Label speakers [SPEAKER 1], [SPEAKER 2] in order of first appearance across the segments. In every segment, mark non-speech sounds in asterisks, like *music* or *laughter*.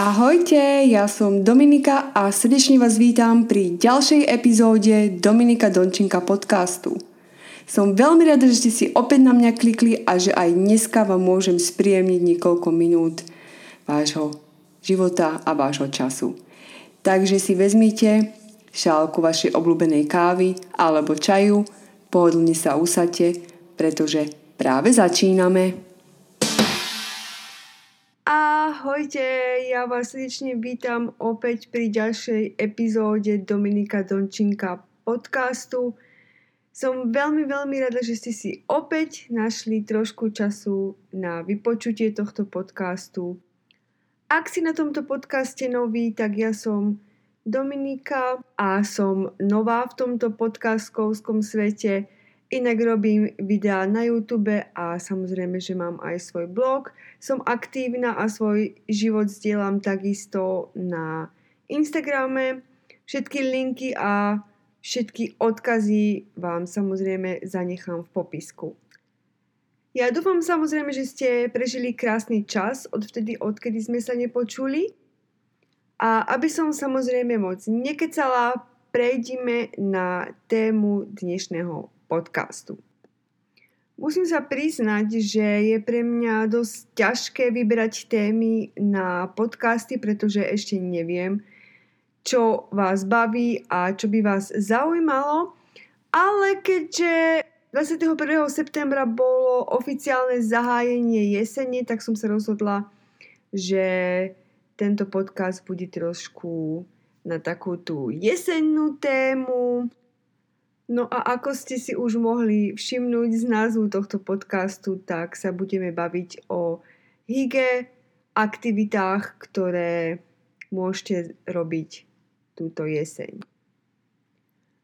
[SPEAKER 1] Ahojte, ja som Dominika a srdečne vás vítam pri ďalšej epizóde Dominika Dončinka podcastu. Som veľmi rada, že ste si opäť na mňa klikli a že aj dneska vám môžem spríjemniť niekoľko minút vášho života a vášho času. Takže si vezmite šálku vašej obľúbenej kávy alebo čaju, pohodlne sa usadte, pretože práve začíname. Ahojte, ja vás srdečne vítam opäť pri ďalšej epizóde Dominika Dončinka podcastu. Som veľmi, veľmi rada, že ste si opäť našli trošku času na vypočutie tohto podcastu. Ak si na tomto podcaste nový, tak ja som Dominika a som nová v tomto podcastovskom svete Inak robím videá na YouTube a samozrejme, že mám aj svoj blog. Som aktívna a svoj život zdieľam takisto na Instagrame. Všetky linky a všetky odkazy vám samozrejme zanechám v popisku. Ja dúfam samozrejme, že ste prežili krásny čas od vtedy, odkedy sme sa nepočuli. A aby som samozrejme moc nekecala, prejdime na tému dnešného podcastu. Musím sa priznať, že je pre mňa dosť ťažké vybrať témy na podcasty, pretože ešte neviem, čo vás baví a čo by vás zaujímalo. Ale keďže 21. septembra bolo oficiálne zahájenie jesene, tak som sa rozhodla, že tento podcast bude trošku na takú tú jesennú tému. No a ako ste si už mohli všimnúť z názvu tohto podcastu, tak sa budeme baviť o hygge, aktivitách, ktoré môžete robiť túto jeseň.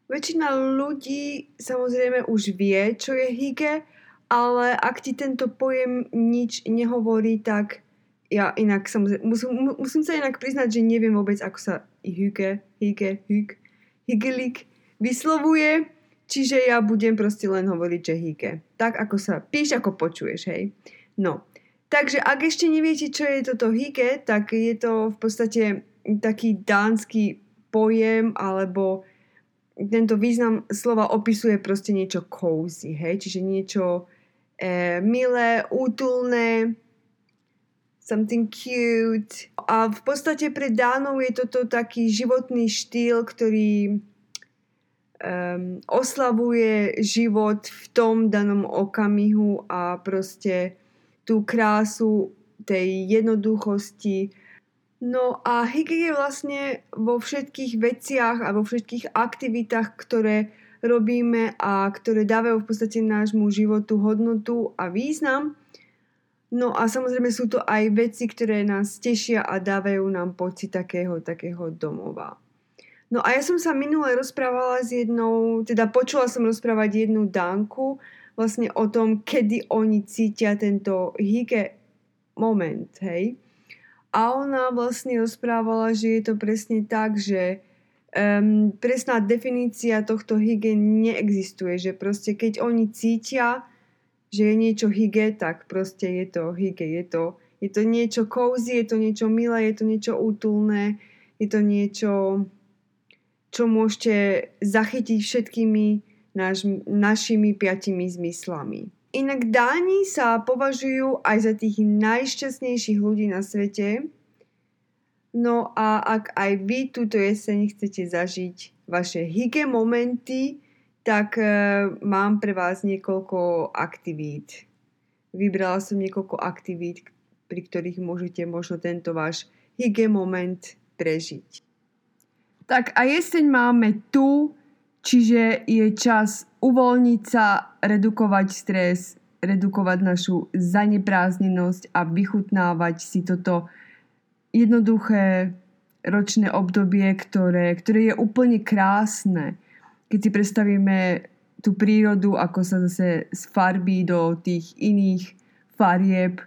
[SPEAKER 1] Väčšina ľudí samozrejme už vie, čo je hygge, ale ak ti tento pojem nič nehovorí, tak ja inak samozrejme, musím, musím sa inak priznať, že neviem vôbec, ako sa hygge, hygge, hygge, hyggelik vyslovuje. Čiže ja budem proste len hovoriť, že hýke. Tak ako sa píš, ako počuješ, hej. No, takže ak ešte neviete, čo je toto hýke, tak je to v podstate taký dánsky pojem, alebo tento význam slova opisuje proste niečo cozy, hej, čiže niečo e, milé, útulné, something cute. A v podstate pre Dánov je toto taký životný štýl, ktorý um, oslavuje život v tom danom okamihu a proste tú krásu tej jednoduchosti. No a Hygge je vlastne vo všetkých veciach a vo všetkých aktivitách, ktoré robíme a ktoré dávajú v podstate nášmu životu hodnotu a význam. No a samozrejme sú to aj veci, ktoré nás tešia a dávajú nám pocit takého, takého domova. No a ja som sa minule rozprávala s jednou, teda počula som rozprávať jednu Dánku vlastne o tom, kedy oni cítia tento hygge moment, hej. A ona vlastne rozprávala, že je to presne tak, že um, presná definícia tohto hygge neexistuje, že proste keď oni cítia, že je niečo hygge, tak proste je to hygge, je to, je to niečo cozy, je to niečo milé, je to niečo útulné, je to niečo čo môžete zachytiť všetkými naš, našimi piatimi zmyslami. Inak Dáni sa považujú aj za tých najšťastnejších ľudí na svete. No a ak aj vy túto jeseň chcete zažiť vaše hygge momenty, tak e, mám pre vás niekoľko aktivít. Vybrala som niekoľko aktivít, pri ktorých môžete možno tento váš hygge moment prežiť. Tak a jeseň máme tu, čiže je čas uvoľniť sa, redukovať stres, redukovať našu zanepráznenosť a vychutnávať si toto jednoduché ročné obdobie, ktoré, ktoré je úplne krásne. Keď si predstavíme tú prírodu, ako sa zase sfarbí do tých iných farieb,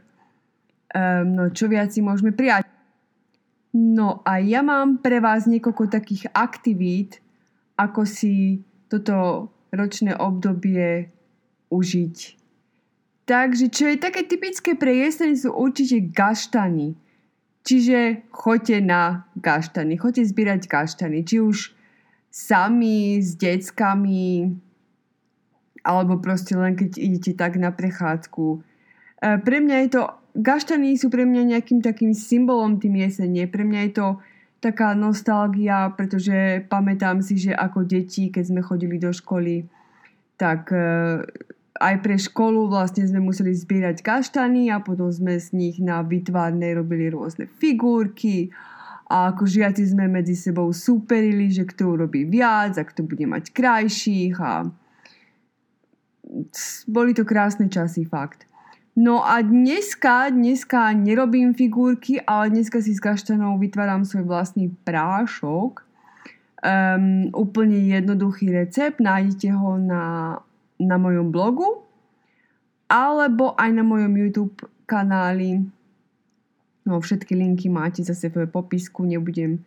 [SPEAKER 1] um, no čo viac si môžeme prijať. No a ja mám pre vás niekoľko takých aktivít, ako si toto ročné obdobie užiť. Takže čo je také typické pre jeseň sú určite gaštany. Čiže choďte na gaštany, choďte zbierať gaštany, či už sami s deckami, alebo proste len keď idete tak na prechádzku. E, pre mňa je to, gaštany sú pre mňa nejakým takým symbolom tým jesenie. Pre mňa je to taká nostalgia, pretože pamätám si, že ako deti, keď sme chodili do školy, tak e, aj pre školu vlastne sme museli zbierať kaštany a potom sme z nich na vytvárnej robili rôzne figurky a ako žiaci sme medzi sebou superili, že kto urobí viac a kto bude mať krajších a boli to krásne časy, fakt. No a dneska, dneska nerobím figurky, ale dneska si s kaštanou vytváram svoj vlastný prášok. Um, úplne jednoduchý recept, nájdete ho na, na mojom blogu alebo aj na mojom YouTube kanáli. No, všetky linky máte zase v popisku, nebudem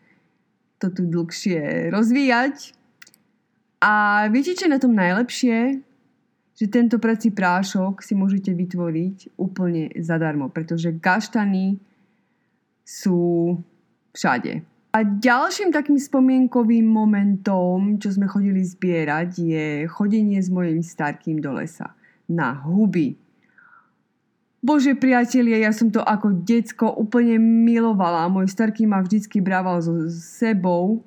[SPEAKER 1] to tu dlhšie rozvíjať. A viete, čo je na tom najlepšie? Že tento prací prášok si môžete vytvoriť úplne zadarmo, pretože gaštany sú všade. A ďalším takým spomienkovým momentom, čo sme chodili zbierať, je chodenie s mojim starkým do lesa na huby. Bože priatelia, ja som to ako decko úplne milovala. Môj starký ma vždycky brával so sebou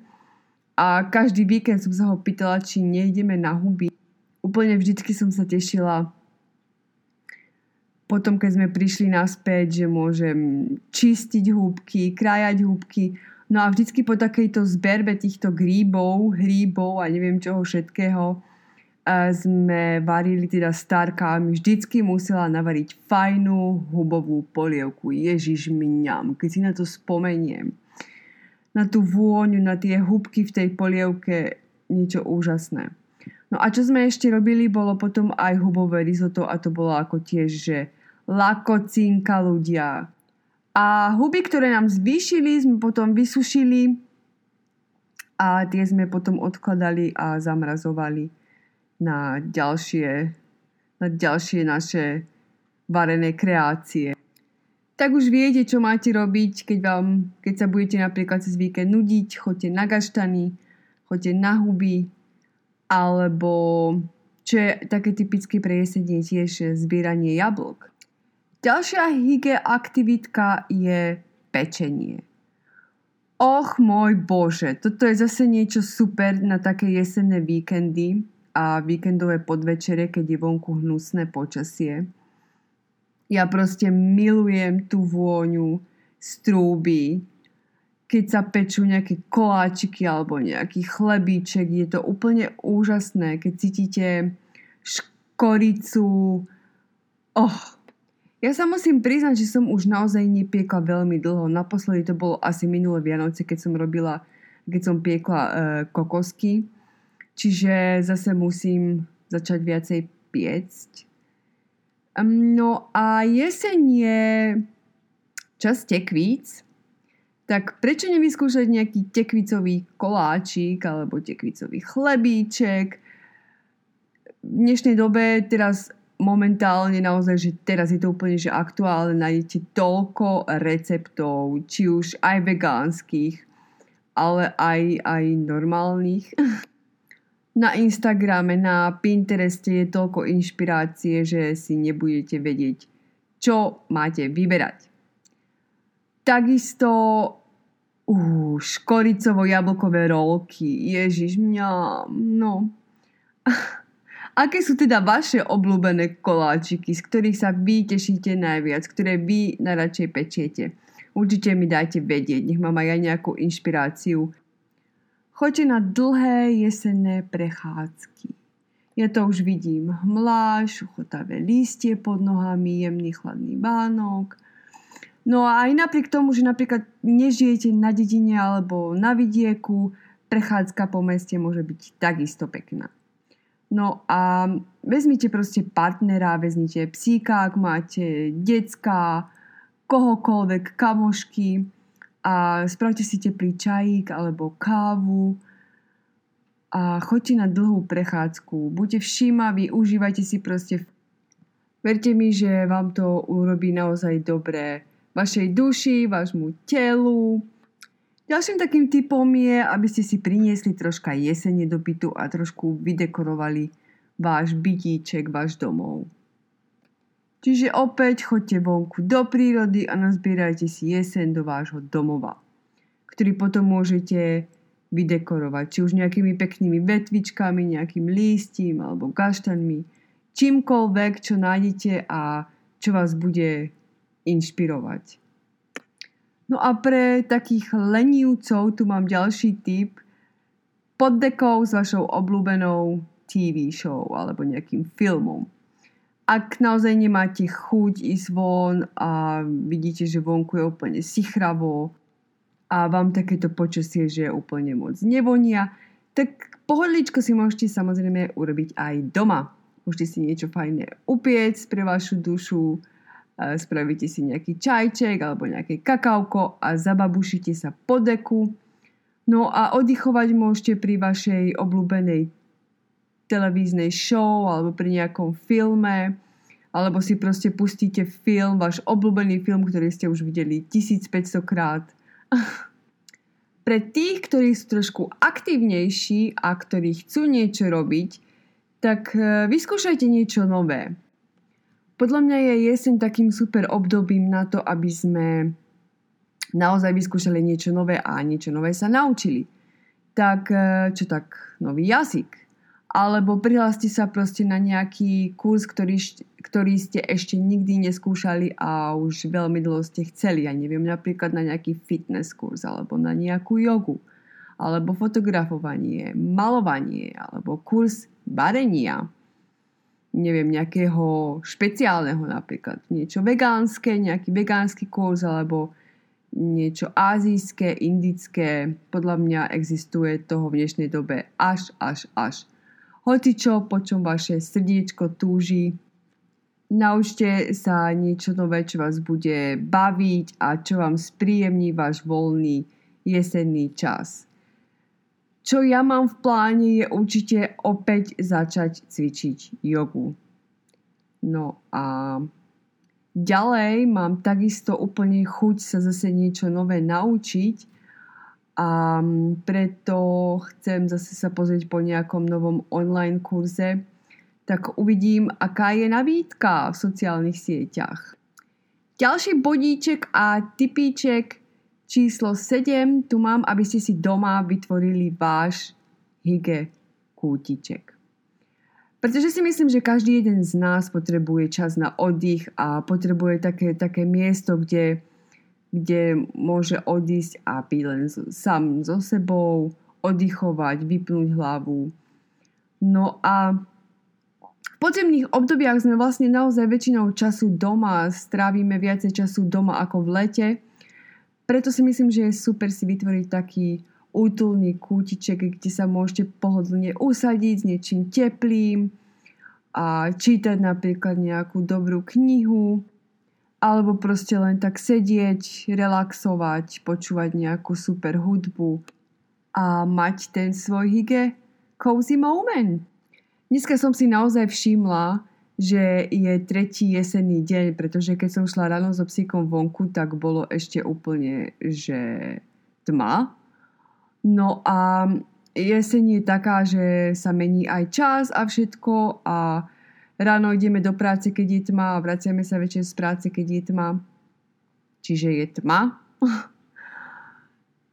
[SPEAKER 1] a každý víkend som sa ho pýtala, či nejdeme na huby úplne vždycky som sa tešila potom, keď sme prišli naspäť, že môžem čistiť húbky, krajať húbky. No a vždycky po takejto zberbe týchto gríbov, hríbov a neviem čoho všetkého sme varili teda starka a vždycky musela navariť fajnú hubovú polievku. Ježiš mňam, keď si na to spomeniem. Na tú vôňu, na tie húbky v tej polievke, niečo úžasné. No a čo sme ešte robili, bolo potom aj hubové risotto a to bolo ako tiež, že lakocinka ľudia. A huby, ktoré nám zvýšili, sme potom vysušili a tie sme potom odkladali a zamrazovali na ďalšie, na ďalšie naše varené kreácie. Tak už viete, čo máte robiť, keď, vám, keď sa budete napríklad cez víkend nudiť, choďte na gaštany, choďte na huby, alebo čo je také typické pre jesenie tiež zbieranie jablok. Ďalšia hygge aktivitka je pečenie. Och môj bože, toto je zase niečo super na také jesenné víkendy a víkendové podvečere, keď je vonku hnusné počasie. Ja proste milujem tú vôňu z trúby, keď sa pečú nejaké koláčiky alebo nejaký chlebíček, je to úplne úžasné, keď cítite škoricu. Oh, ja sa musím priznať, že som už naozaj nepiekla veľmi dlho. Naposledy to bolo asi minulé Vianoce, keď som robila, keď som piekla e, kokosky. Čiže zase musím začať viacej piecť. No a jeseň je čas tekvíc, tak prečo nevyskúšať nejaký tekvicový koláčik alebo tekvicový chlebíček? V dnešnej dobe teraz momentálne naozaj, že teraz je to úplne že aktuálne, nájdete toľko receptov, či už aj vegánskych, ale aj, aj normálnych. *laughs* Na Instagrame, na Pintereste je toľko inšpirácie, že si nebudete vedieť, čo máte vyberať. Takisto uh, škoricovo-jablkové rolky. Ježiš, mňa, no. *laughs* Aké sú teda vaše obľúbené koláčiky, z ktorých sa vy tešíte najviac, ktoré vy najradšej pečiete? Určite mi dajte vedieť, nech mám aj ja nejakú inšpiráciu. Choďte na dlhé jesenné prechádzky. Ja to už vidím. Hmláš, uchotavé lístie pod nohami, jemný chladný bánok – No a aj napriek tomu, že napríklad nežijete na dedine alebo na vidieku, prechádzka po meste môže byť takisto pekná. No a vezmite proste partnera, vezmite psíka, ak máte decka, kohokoľvek, kamošky a spravte si teplý čajík alebo kávu a choďte na dlhú prechádzku. Buďte všímaví, užívajte si proste. Verte mi, že vám to urobí naozaj dobré vašej duši, vášmu telu. Ďalším takým typom je, aby ste si priniesli troška jesene do bytu a trošku vydekorovali váš bytíček, váš domov. Čiže opäť choďte vonku do prírody a nazbierajte si jeseň do vášho domova, ktorý potom môžete vydekorovať, či už nejakými peknými vetvičkami, nejakým lístím alebo gaštanmi, čímkoľvek, čo nájdete a čo vás bude inšpirovať. No a pre takých lenivcov tu mám ďalší tip pod dekou s vašou obľúbenou TV show alebo nejakým filmom. Ak naozaj nemáte chuť ísť von a vidíte, že vonku je úplne sichravo a vám takéto počasie, že úplne moc nevonia, tak pohodličko si môžete samozrejme urobiť aj doma. Môžete si niečo fajné upiec pre vašu dušu, spravíte si nejaký čajček alebo nejaké kakauko a zababušite sa po deku. No a oddychovať môžete pri vašej obľúbenej televíznej show alebo pri nejakom filme alebo si proste pustíte film, váš obľúbený film, ktorý ste už videli 1500 krát. *laughs* Pre tých, ktorí sú trošku aktívnejší a ktorí chcú niečo robiť, tak e, vyskúšajte niečo nové. Podľa mňa je jeseň takým super obdobím na to, aby sme naozaj vyskúšali niečo nové a niečo nové sa naučili. Tak e, čo tak, nový jazyk. Alebo prihláste sa proste na nejaký kurz, ktorý, ktorý ste ešte nikdy neskúšali a už veľmi dlho ste chceli. Ja neviem, napríklad na nejaký fitness kurz, alebo na nejakú jogu, alebo fotografovanie, malovanie, alebo kurz varenia neviem, nejakého špeciálneho napríklad. Niečo vegánske, nejaký vegánsky kurz alebo niečo azijské, indické. Podľa mňa existuje toho v dnešnej dobe až, až, až. Hoci čo, po čom vaše srdiečko túži, naučte sa niečo nové, čo vás bude baviť a čo vám spríjemní váš voľný jesenný čas. Čo ja mám v pláne je určite opäť začať cvičiť jogu. No a ďalej mám takisto úplne chuť sa zase niečo nové naučiť a preto chcem zase sa pozrieť po nejakom novom online kurze, tak uvidím, aká je nabídka v sociálnych sieťach. Ďalší bodíček a typíček Číslo 7 tu mám, aby ste si doma vytvorili váš hygge kútiček. Pretože si myslím, že každý jeden z nás potrebuje čas na oddych a potrebuje také, také miesto, kde, kde môže odísť a byť len sám so sebou, oddychovať, vypnúť hlavu. No a v podzemných obdobiach sme vlastne naozaj väčšinou času doma, strávime viacej času doma ako v lete – preto si myslím, že je super si vytvoriť taký útulný kútiček, kde sa môžete pohodlne usadiť s niečím teplým a čítať napríklad nejakú dobrú knihu alebo proste len tak sedieť, relaxovať, počúvať nejakú super hudbu a mať ten svoj hygge cozy moment. Dneska som si naozaj všimla, že je tretí jesenný deň, pretože keď som šla ráno so psíkom vonku, tak bolo ešte úplne, že tma. No a jeseň je taká, že sa mení aj čas a všetko a ráno ideme do práce, keď je tma a vraciame sa večer z práce, keď je tma. Čiže je tma. *laughs*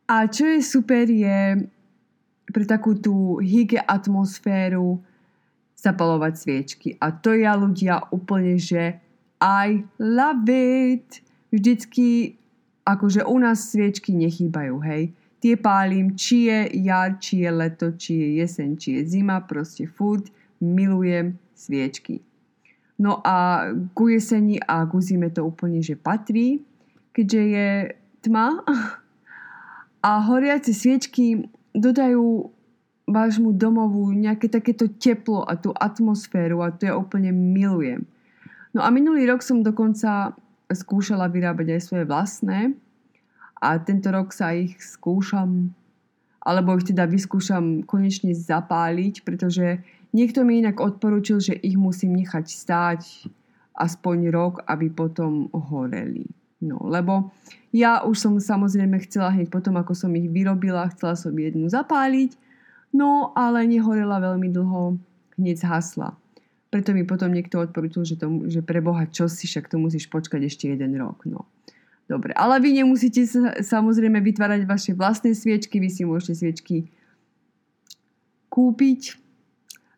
[SPEAKER 1] A čo je super je pre takú tú hygge atmosféru, zapalovať sviečky. A to ja ľudia úplne, že I love it. Vždycky, akože u nás sviečky nechýbajú, hej. Tie pálim, či je jar, či je leto, či je jeseň, či je zima, proste furt milujem sviečky. No a ku jeseni a ku zime to úplne, že patrí, keďže je tma. *laughs* A horiace sviečky dodajú vášmu domovu nejaké takéto teplo a tú atmosféru a to ja úplne milujem. No a minulý rok som dokonca skúšala vyrábať aj svoje vlastné a tento rok sa ich skúšam alebo ich teda vyskúšam konečne zapáliť, pretože niekto mi inak odporúčil, že ich musím nechať stáť aspoň rok, aby potom horeli. No, lebo ja už som samozrejme chcela hneď potom, ako som ich vyrobila, chcela som jednu zapáliť, no ale nehorela veľmi dlho, hneď zhasla. Preto mi potom niekto odporučil, že, to, že pre Boha čo si, však to musíš počkať ešte jeden rok. No. Dobre, ale vy nemusíte sa, samozrejme vytvárať vaše vlastné sviečky, vy si môžete sviečky kúpiť,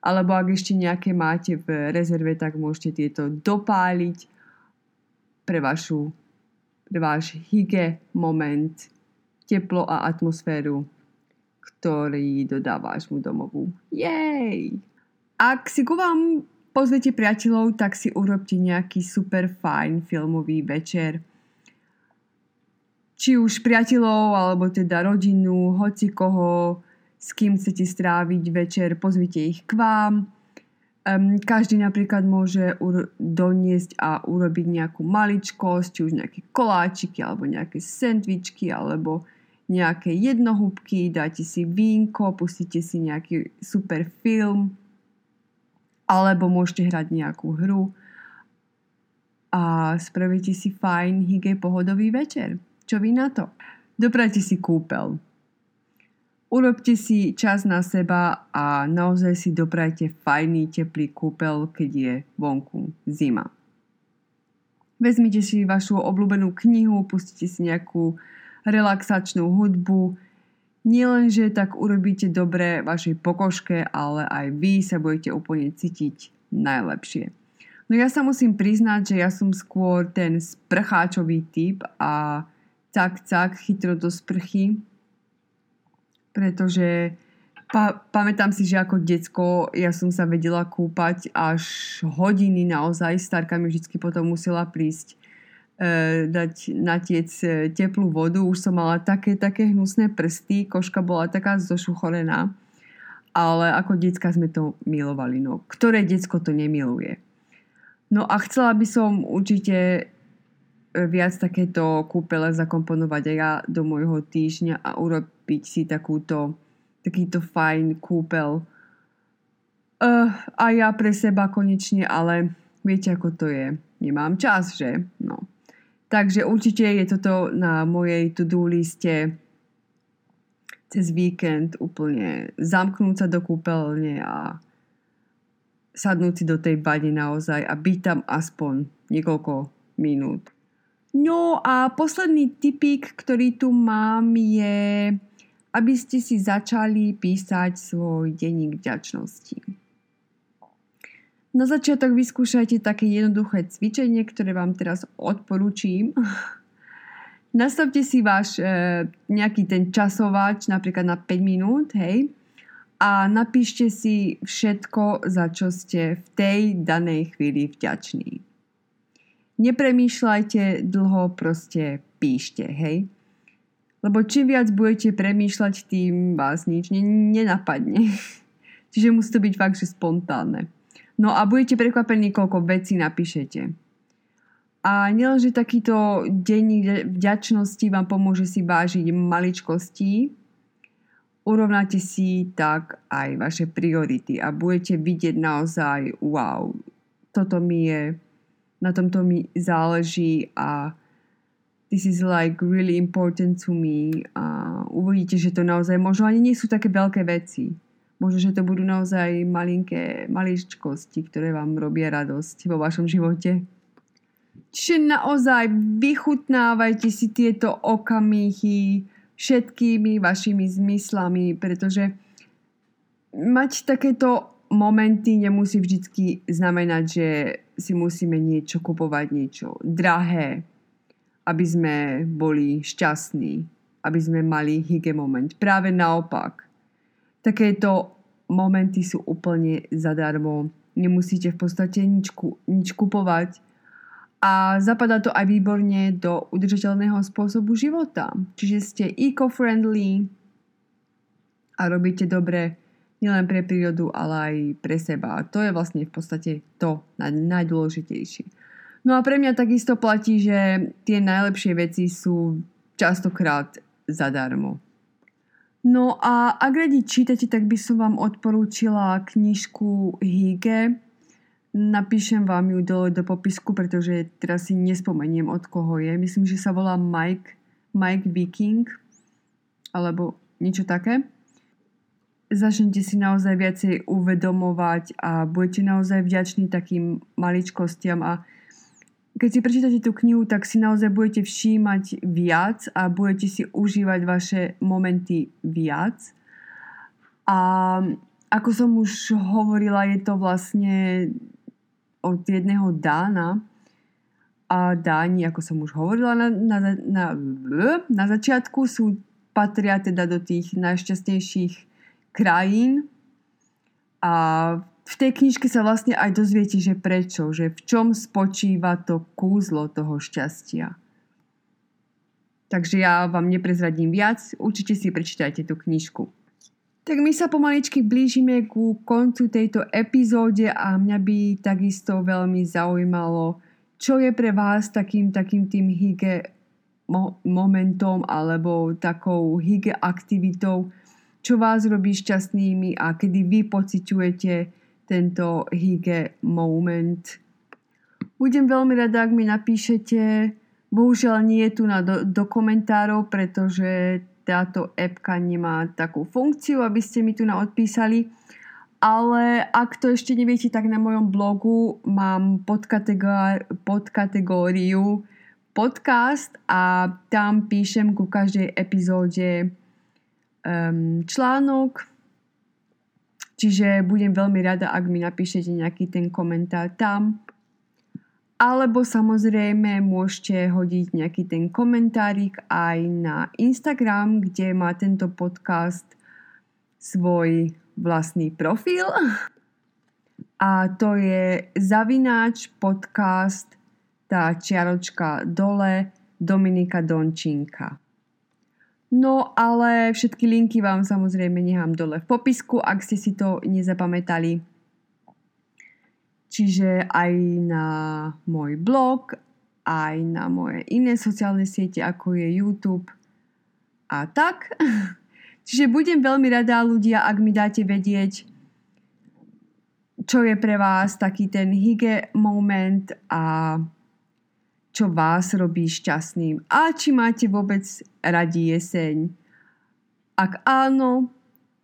[SPEAKER 1] alebo ak ešte nejaké máte v rezerve, tak môžete tieto dopáliť pre, vašu, pre váš hygge moment, teplo a atmosféru, ktorý dodá vášmu domovu. Jej! Ak si ku vám pozvete priateľov, tak si urobte nejaký super fajn filmový večer. Či už priateľov, alebo teda rodinu, hoci koho, s kým chcete stráviť večer, pozvite ich k vám. Um, každý napríklad môže ur- doniesť a urobiť nejakú maličkosť, či už nejaké koláčiky, alebo nejaké sendvičky, alebo nejaké jednohúbky, dáte si vínko, pustíte si nejaký super film, alebo môžete hrať nejakú hru a spravíte si fajn, hygge, pohodový večer. Čo vy na to? Doprajte si kúpel. Urobte si čas na seba a naozaj si doprajte fajný teplý kúpel, keď je vonku zima. Vezmite si vašu obľúbenú knihu, pustite si nejakú relaxačnú hudbu, Nielen, že tak urobíte dobre vašej pokožke, ale aj vy sa budete úplne cítiť najlepšie. No ja sa musím priznať, že ja som skôr ten sprcháčový typ a cak, cak, chytro do sprchy, pretože pa, pamätám si, že ako decko ja som sa vedela kúpať až hodiny naozaj. Starka mi vždy potom musela prísť dať natiec e, teplú vodu. Už som mala také, také hnusné prsty, koška bola taká zošuchorená. Ale ako decka sme to milovali. No, ktoré decko to nemiluje? No a chcela by som určite e, viac takéto kúpele zakomponovať aj ja do môjho týždňa a urobiť si takúto, takýto fajn kúpel. Uh, a ja pre seba konečne, ale viete ako to je. Nemám čas, že? No. Takže určite je toto na mojej to-do liste cez víkend úplne zamknúť sa do kúpeľne a sadnúť si do tej bani naozaj a byť tam aspoň niekoľko minút. No a posledný typik, ktorý tu mám je, aby ste si začali písať svoj denník vďačnosti. Na začiatok vyskúšajte také jednoduché cvičenie, ktoré vám teraz odporúčim. *laughs* Nastavte si váš e, nejaký ten časovač, napríklad na 5 minút, hej, a napíšte si všetko, za čo ste v tej danej chvíli vďační. Nepremýšľajte dlho, proste píšte, hej. Lebo čím viac budete premýšľať, tým vás nič nenapadne. *laughs* Čiže musí to byť fakt, že spontánne. No a budete prekvapení, koľko vecí napíšete. A nielenže takýto denník vďačnosti vám pomôže si vážiť maličkosti, urovnáte si tak aj vaše priority a budete vidieť naozaj, wow, toto mi je, na tomto mi záleží a this is like really important to me a uvidíte, že to naozaj možno ani nie sú také veľké veci Možno, že to budú naozaj malinké maličkosti, ktoré vám robia radosť vo vašom živote. Čiže naozaj vychutnávajte si tieto okamihy všetkými vašimi zmyslami, pretože mať takéto momenty nemusí vždy znamenať, že si musíme niečo kupovať, niečo drahé, aby sme boli šťastní, aby sme mali hygge moment. Práve naopak takéto momenty sú úplne zadarmo. Nemusíte v podstate nič, nič kupovať. A zapadá to aj výborne do udržateľného spôsobu života. Čiže ste eco-friendly a robíte dobre nielen pre prírodu, ale aj pre seba. A to je vlastne v podstate to najdôležitejšie. No a pre mňa takisto platí, že tie najlepšie veci sú častokrát zadarmo. No a ak radi čítate, tak by som vám odporúčila knižku Hige. Napíšem vám ju dole do popisku, pretože teraz si nespomeniem od koho je. Myslím, že sa volá Mike, Mike Viking alebo niečo také. Začnete si naozaj viacej uvedomovať a budete naozaj vďační takým maličkostiam a keď si prečítate tú knihu, tak si naozaj budete všímať viac a budete si užívať vaše momenty viac. A ako som už hovorila, je to vlastne od jedného Dána a Dáni, ako som už hovorila na, na, na, na začiatku, sú, patria teda do tých najšťastnejších krajín a v tej knižke sa vlastne aj dozviete, že prečo, že v čom spočíva to kúzlo toho šťastia. Takže ja vám neprezradím viac, určite si prečítajte tú knižku. Tak my sa pomaličky blížime ku koncu tejto epizóde a mňa by takisto veľmi zaujímalo, čo je pre vás takým, takým tým hygge mo- momentom alebo takou hygge aktivitou, čo vás robí šťastnými a kedy vy pociťujete tento hygge moment. Budem veľmi rada, ak mi napíšete, bohužiaľ nie je tu na do, do komentárov, pretože táto appka nemá takú funkciu, aby ste mi tu na odpísali. Ale ak to ešte neviete, tak na mojom blogu mám podkategóriu podcast a tam píšem ku každej epizóde um, článok. Čiže budem veľmi rada, ak mi napíšete nejaký ten komentár tam. Alebo samozrejme môžete hodiť nejaký ten komentárik aj na Instagram, kde má tento podcast svoj vlastný profil. A to je zavináč podcast tá čiaročka dole Dominika Dončinka. No ale všetky linky vám samozrejme nechám dole v popisku, ak ste si to nezapamätali. Čiže aj na môj blog, aj na moje iné sociálne siete, ako je YouTube a tak. *laughs* Čiže budem veľmi rada ľudia, ak mi dáte vedieť, čo je pre vás taký ten hygge moment a čo vás robí šťastným a či máte vôbec radi jeseň. Ak áno,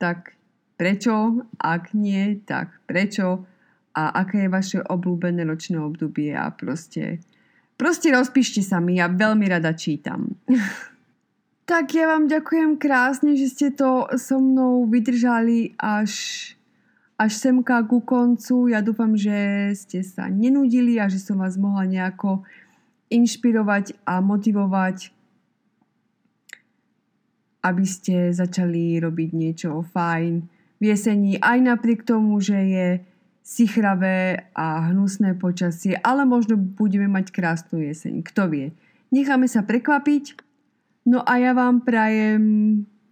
[SPEAKER 1] tak prečo? Ak nie, tak prečo? a aké je vaše obľúbené ročné obdobie a proste, proste rozpíšte sa mi, ja veľmi rada čítam. *laughs* tak ja vám ďakujem krásne, že ste to so mnou vydržali až, až semka ku koncu. Ja dúfam, že ste sa nenudili a že som vás mohla nejako inšpirovať a motivovať, aby ste začali robiť niečo fajn v jesení, aj napriek tomu, že je sichravé a hnusné počasie, ale možno budeme mať krásnu jeseň. Kto vie? Necháme sa prekvapiť. No a ja vám prajem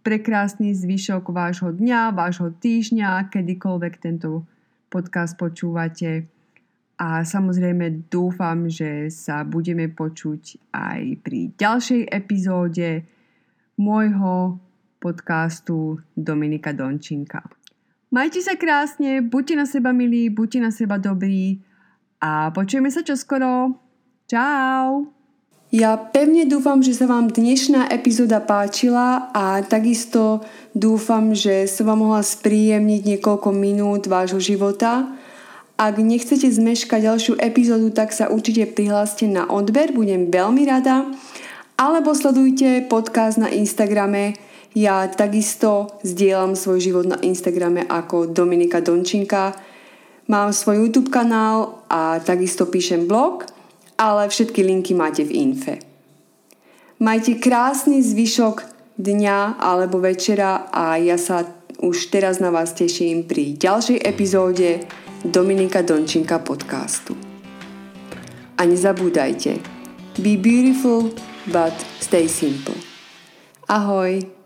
[SPEAKER 1] prekrásny zvyšok vášho dňa, vášho týždňa, kedykoľvek tento podcast počúvate. A samozrejme dúfam, že sa budeme počuť aj pri ďalšej epizóde môjho podcastu Dominika Dončinka. Majte sa krásne, buďte na seba milí, buďte na seba dobrí a počujeme sa čoskoro. Čau! Ja pevne dúfam, že sa vám dnešná epizóda páčila a takisto dúfam, že som vám mohla spríjemniť niekoľko minút vášho života. Ak nechcete zmeškať ďalšiu epizódu, tak sa určite prihláste na odber, budem veľmi rada. Alebo sledujte podcast na Instagrame ja takisto zdieľam svoj život na Instagrame ako Dominika Dončinka. Mám svoj YouTube kanál a takisto píšem blog, ale všetky linky máte v infe. Majte krásny zvyšok dňa alebo večera a ja sa už teraz na vás teším pri ďalšej epizóde Dominika Dončinka podcastu. A nezabúdajte, be beautiful, but stay simple. Ahoj!